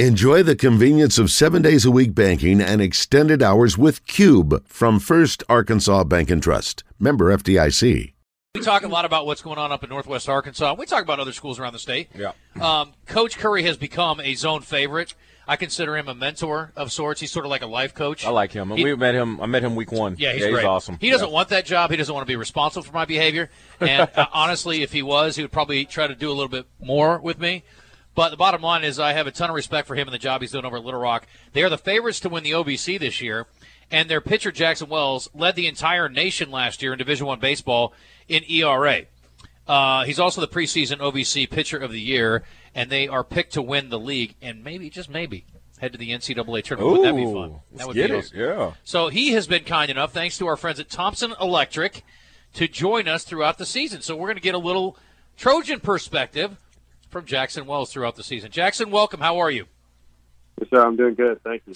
Enjoy the convenience of seven days a week banking and extended hours with Cube from First Arkansas Bank and Trust. Member FDIC. We talk a lot about what's going on up in Northwest Arkansas. We talk about other schools around the state. Yeah. Um, Coach Curry has become a zone favorite. I consider him a mentor of sorts. He's sort of like a life coach. I like him. He- we met him. I met him week one. Yeah, he's, yeah, great. awesome. He doesn't Yeah. want that job. He doesn't want to be responsible for my behavior. And uh, honestly, if he was, he would probably try to do a little bit more with me. But the bottom line is, I have a ton of respect for him and the job he's doing over at Little Rock. They are the favorites to win the OVC this year, and their pitcher Jackson Wells led the entire nation last year in Division One baseball in ERA. Uh, he's also the preseason OVC Pitcher of the Year, and they are picked to win the league and maybe, just maybe, head to the NCAA tournament. Wouldn't that be fun? That would be awesome. Yeah. So he has been kind enough, thanks to our friends at Thompson Electric, to join us throughout the season. So we're going to get a little Trojan perspective from Jackson Wells throughout the season. Jackson, welcome. How are you? Yes, sir. I'm doing good. Thank you.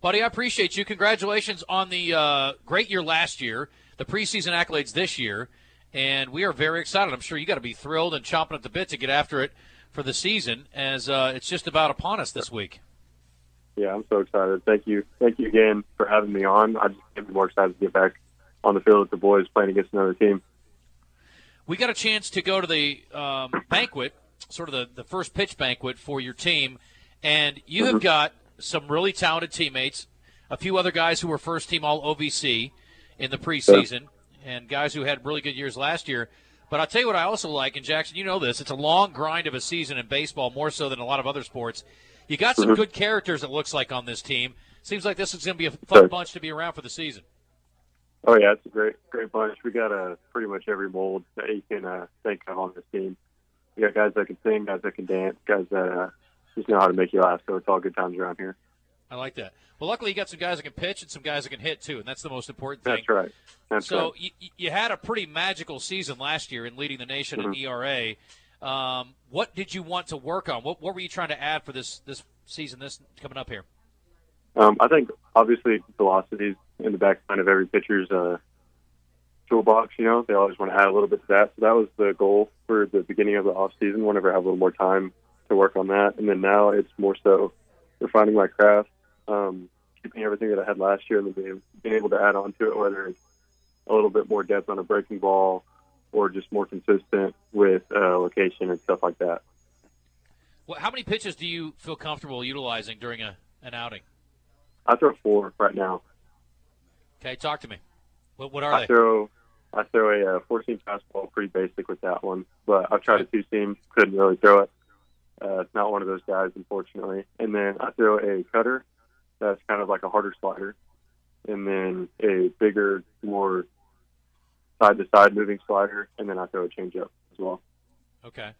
Buddy, I appreciate you. Congratulations on the uh, great year last year, the preseason accolades this year, and we are very excited. I'm sure you got to be thrilled and chomping at the bit to get after it for the season, as uh, it's just about upon us this week. Yeah, I'm so excited. Thank you. Thank you again for having me on. I just get more excited to get back on the field with the boys playing against another team. we got a chance to go to the um, banquet, sort of the, the first pitch banquet for your team, and you have got some really talented teammates, a few other guys who were first team All OVC in the preseason, and guys who had really good years last year. But I'll tell you what I also like, and Jackson, you know this, it's a long grind of a season in baseball, more so than a lot of other sports. You got some good characters, it looks like, on this team. Seems like this is going to be a fun bunch to be around for the season. Oh yeah, it's a great, great bunch. We got uh, pretty much every mold that you can uh, think of on this team. We got guys that can sing, guys that can dance, guys that uh, just know how to make you laugh. So it's all good times around here. I like that. Well, luckily, you got some guys that can pitch and some guys that can hit, too, and that's the most important thing. That's right. That's So right. you, you had a pretty magical season last year in leading the nation in ERA. Um, what did you want to work on? What, what were you trying to add for this this season? This coming up here. Um, I think obviously velocities in the back line of every pitcher's uh, toolbox. You know, they always want to add a little bit to that. So that was the goal for the beginning of the off season. Whenever I have a little more time to work on that, and then now it's more so refining my craft, um, keeping everything that I had last year, and then being, being able to add on to it, whether it's a little bit more depth on a breaking ball or just more consistent with uh, location and stuff like that. Well, how many pitches do you feel comfortable utilizing during a, an outing? I throw four right now. Okay, talk to me. What, what are I they? throw I throw a uh, four seam fastball, pretty basic with that one. But I've tried a two seam, couldn't really throw it. Uh, it's not one of those guys, unfortunately. And then I throw a cutter, that's kind of like a harder slider, and then a bigger, more side to side moving slider, and then I throw a changeup as well. Okay,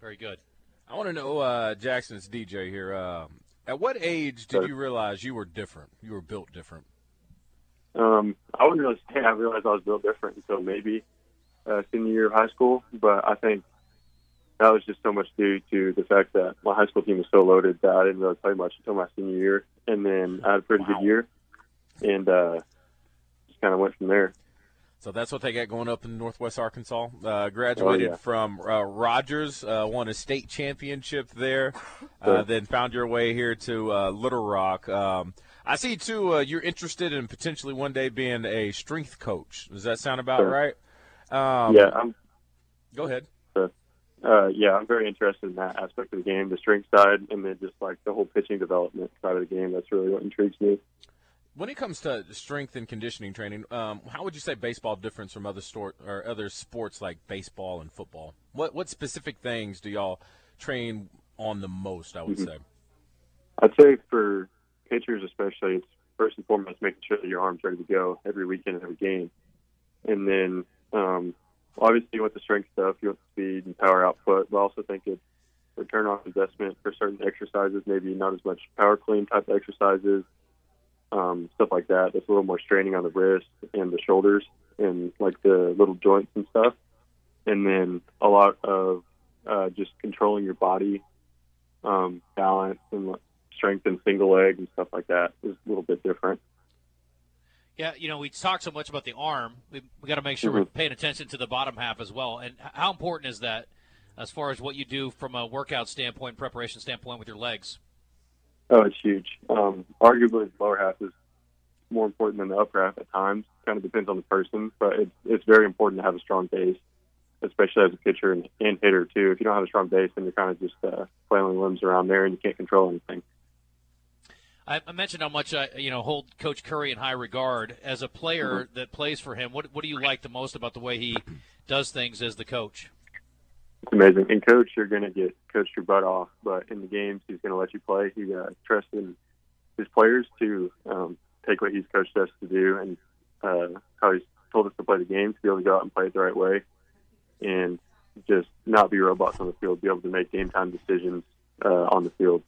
very good. I want to know, uh, Jackson's DJ here. Um, at what age did you realize you were different? You were built different. Um, I wouldn't really say I realized I was built different until maybe uh, senior year of high school, but I think that was just so much due to the fact that my high school team was so loaded that I didn't really play much until my senior year, and then I had a pretty Wow. good year, and uh, just kind of went from there. So that's what they got going up in Northwest Arkansas. Uh, graduated Oh, yeah. from uh, Rogers, uh, won a state championship there, uh, then found your way here to uh, Little Rock. Um, I see too. Uh, you're interested in potentially one day being a strength coach. Does that sound about Sure. right? Um, yeah, I'm. Go ahead. Uh, yeah, I'm very interested in that aspect of the game, the strength side, and then just like the whole pitching development side of the game. That's really what intrigues me. When it comes to strength and conditioning training, um, how would you say baseball differs from other sport or other sports like baseball and football? What what specific things do y'all train on the most? I would Mhm. say. I'd say for pitchers especially, it's first and foremost making sure that your arm's ready to go every weekend every game. And then um, obviously you want the strength stuff, you want the speed and power output, but I also think it's return on investment for certain exercises, maybe not as much power clean type exercises, um, stuff like that. That's a little more straining on the wrist and the shoulders and like the little joints and stuff. And then a lot of uh, just controlling your body, um, balance and strength and single leg and stuff like that is a little bit different. Yeah, you know, we talk so much about the arm. We, we got to make sure we're Mhm. paying attention to the bottom half as well. And how important is that as far as what you do from a workout standpoint, preparation standpoint with your legs? Oh, it's huge. Um, arguably, the lower half is more important than the upper half at times. Kind of depends on the person, but it's it's very important to have a strong base, especially as a pitcher and, and hitter too. If you don't have a strong base, then you're kind of just uh, flailing limbs around there, and you can't control anything. I, I mentioned how much I, you know, hold Coach Curry in high regard as a player mm-hmm. that plays for him. What what do you like the most about the way he does things as the coach? It's amazing. In coach, you're going to get coached your butt off, but in the games, he's going to let you play. He uh, trusts in his players to um, take what he's coached us to do and uh, how he's told us to play the game to be able to go out and play it the right way, and just not be robots on the field. Be able to make game time decisions uh, on the field.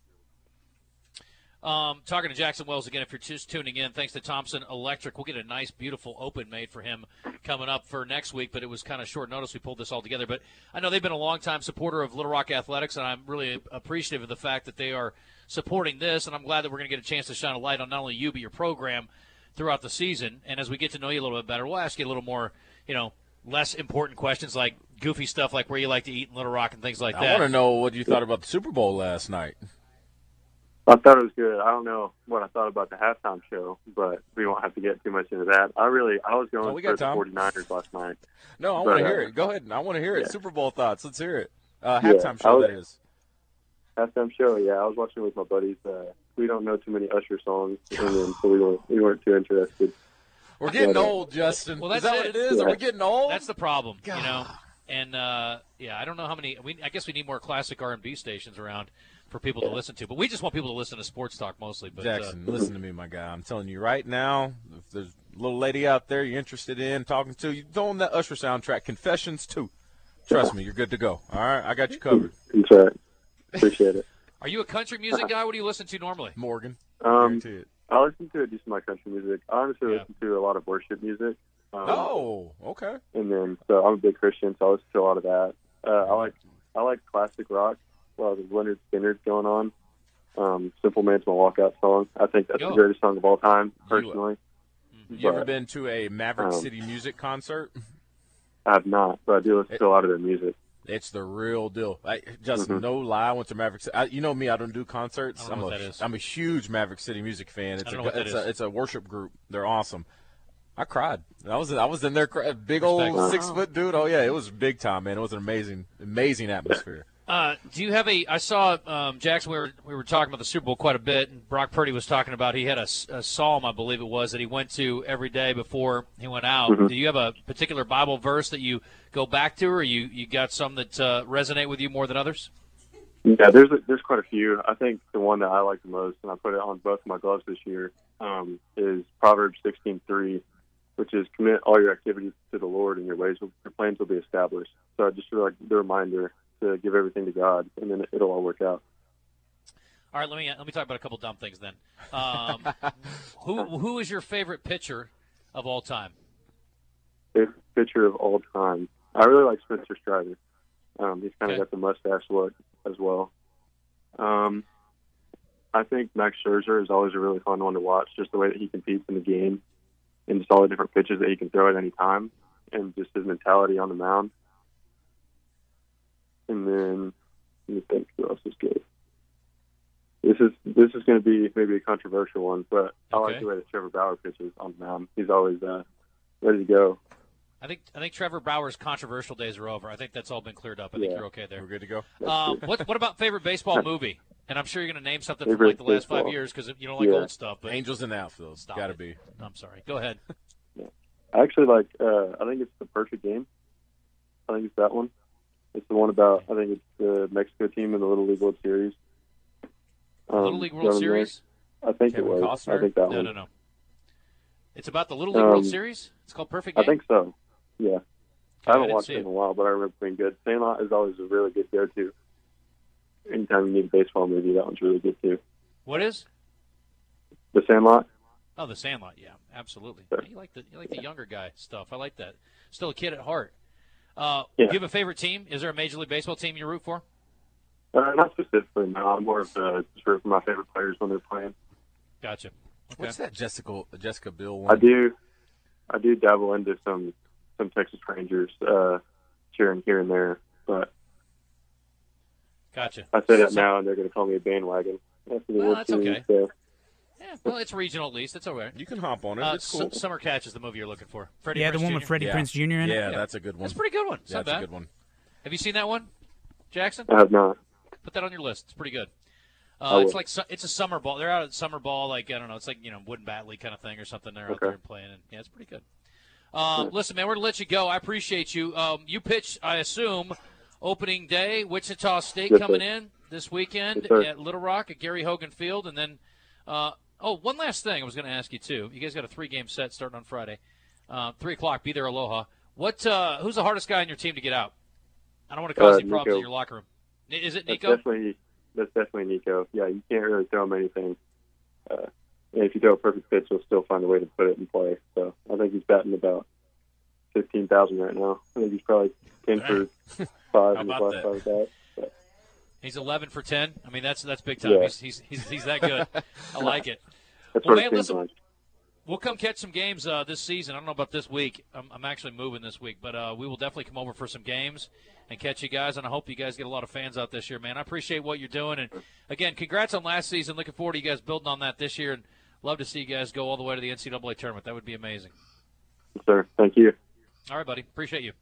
Um, talking to Jackson Wells again, if you're just tuning in, thanks to Thompson Electric. We'll get a nice, beautiful open made for him coming up for next week, but it was kind of short notice we pulled this all together. But I know they've been a long-time supporter of Little Rock Athletics, and I'm really appreciative of the fact that they are supporting this, and I'm glad that we're going to get a chance to shine a light on not only you, but your program throughout the season. And as we get to know you a little bit better, we'll ask you a little more, you know, less important questions like goofy stuff like where you like to eat in Little Rock and things like I that. I want to know what you thought about the Super Bowl last night. I thought it was good. I don't know what I thought about the halftime show, but we won't have to get too much into that. I really, I was going oh, for the 49ers last night. No, I want to hear uh, it. Go ahead. I want to hear it. Yeah. Super Bowl thoughts. Let's hear it. Uh, halftime yeah, show, was, that is. Halftime show, yeah. I was watching with my buddies. Uh, we don't know too many Usher songs, and then, so we weren't, we weren't too interested. We're getting but, uh, old, Justin. Well, that's is that it. what it is? Yeah. Are we getting old? That's the problem, God. you know. And uh, yeah, I don't know how many. We, I guess we need more classic R and B stations around for people to listen to. But we just want people to listen to sports talk mostly. But, uh, Jackson, uh, listen to me, my guy. I'm telling you right now, if there's a little lady out there you're interested in talking to, you throw on that Usher soundtrack, Confessions too. Trust me, you're good to go. All right, I got you covered. That's right. Appreciate it. Are you a country music guy? What do you listen to normally? Morgan. Um, I listen to a decent amount of country music. I honestly yeah. listen to a lot of worship music. Um, oh, okay. And then, so I'm a big Christian, so I listen to a lot of that. Uh, I like I like classic rock well, there's Lynyrd Skynyrd going on. Um, Simple Man's my walkout song. I think that's Yo. the greatest song of all time, personally. You, you but, ever been to a Maverick um, City Music concert? I have not, but I do listen it, to a lot of their music. It's the real deal. I, Justin, mm-hmm. no lie, I went to Maverick City. I, you know me, I don't do concerts. I'm a, I'm a huge Maverick City music fan. It's, a, it's, a, it's a worship group. They're awesome. I cried. I was I was in there, big old six foot dude. Oh yeah, it was big time, man. It was an amazing, amazing atmosphere. Uh, do you have a? I saw um, Jackson. We were we were talking about the Super Bowl quite a bit, and Brock Purdy was talking about he had a, a psalm, I believe it was, that he went to every day before he went out. Mm-hmm. Do you have a particular Bible verse that you go back to, or you you got some that uh, resonate with you more than others? Yeah, there's a, there's quite a few. I think the one that I like the most, and I put it on both of my gloves this year, um, is Proverbs 16:3, which is commit all your activities to the Lord, and your ways, will, your plans will be established. So I just feel like the reminder to give everything to God, and then it'll all work out. All right, let me let me talk about a couple dumb things then. Um, who who is your favorite pitcher of all time? Favorite pitcher of all time. I really like Spencer Strider. Um, he's kind of okay. got the mustache look as well. Um, I think Max Scherzer is always a really fun one to watch, just the way that he competes in the game and just all the different pitches that he can throw at any time, and just his mentality on the mound and then let me think who else is good. This is this is going to be maybe a controversial one, but okay. I like the way that Trevor Bauer pitches on the mound. He's always uh, ready to go. I think I think Trevor Bauer's controversial days are over. I think that's all been cleared up. I yeah. think you're okay there. We're good to go. Um, what what about favorite baseball movie? And I'm sure you're going to name something favorite from like the last baseball. five years because you don't like yeah. old stuff. But Angels and Outfield. Got to be. I'm sorry. Go ahead. yeah. I actually like. Uh, I think it's the perfect game. I think it's that one. It's the one about I think it's the Mexico team in the Little League World Series. Um, Little League World Series. I think Kevin it was. Costner? I think that no, one. No, no, no. It's about the Little League um, World Series. It's called Perfect Game. I think so. Yeah. I haven't I watched it in a while, but I remember being good. Sandlot is always a really good go-to. Anytime you need a baseball movie, that one's really good too. What is? The Sandlot. Oh, The Sandlot. Yeah, absolutely. Sure. You like the you like the younger guy stuff. I like that. Still a kid at heart. Uh, yeah. Do you have a favorite team? Is there a Major League Baseball team you root for? Uh, not specifically. No, I'm more of a just root for my favorite players when they're playing. Gotcha. Okay. What's that Jessica Jessica Biel one? I do, I do dabble into some some Texas Rangers uh, cheering here and there, but gotcha. I say that so, now, and they're going to call me a bandwagon. after the Well, that's okay. So Yeah, well, it's regional at least. It's all right. You can hop on it. Uh, it's cool. Su- Summer Catch is the movie you're looking for. Freddie Yeah, the one Jr.? with Freddie yeah. Prinze Jr. in it. Yeah, that's a good one. That's a pretty good one. It's Yeah, not that's a bad. good one. Have you seen that one, Jackson? I have not. Put that on your list. It's pretty good. Uh, it's like su- it's a summer ball. They're out at summer ball, like I don't know. It's like you know wooden bat league kind of thing or something. They're out there playing, and yeah, it's pretty good. Um, listen, man, we're gonna let you go. I appreciate you. Um, you pitch, I assume, opening day, Wichita State Yes, coming sir. in this weekend Yes, at Little Rock at Gary Hogan Field, and then uh, oh, one last thing I was going to ask you too. You guys got a three-game set starting on Friday, uh, three o'clock. Be there, Aloha. What? Uh, who's the hardest guy on your team to get out? I don't want to cause Uh, any problems Nico. in your locker room. N- Is it That's Nico? definitely that's definitely Nico. Yeah, you can't really throw him anything. Uh, and if you throw a perfect pitch, he'll still find a way to put it in play. So I think he's batting about fifteen thousand right now. I think he's probably ten for five in the last that? five at bats. He's 11 for 10. I mean, that's that's big time. Yeah. He's, he's, he's, he's that good. I like it. that's Well, man, listen- like. We'll come catch some games uh, this season. I don't know about this week. I'm, I'm actually moving this week, but uh, we will definitely come over for some games and catch you guys. And I hope you guys get a lot of fans out this year, man. I appreciate what you're doing. And again, congrats on last season. Looking forward to you guys building on that this year. And love to see you guys go all the way to the NCAA tournament. That would be amazing. Yes, sir. Thank you. All right, buddy. Appreciate you.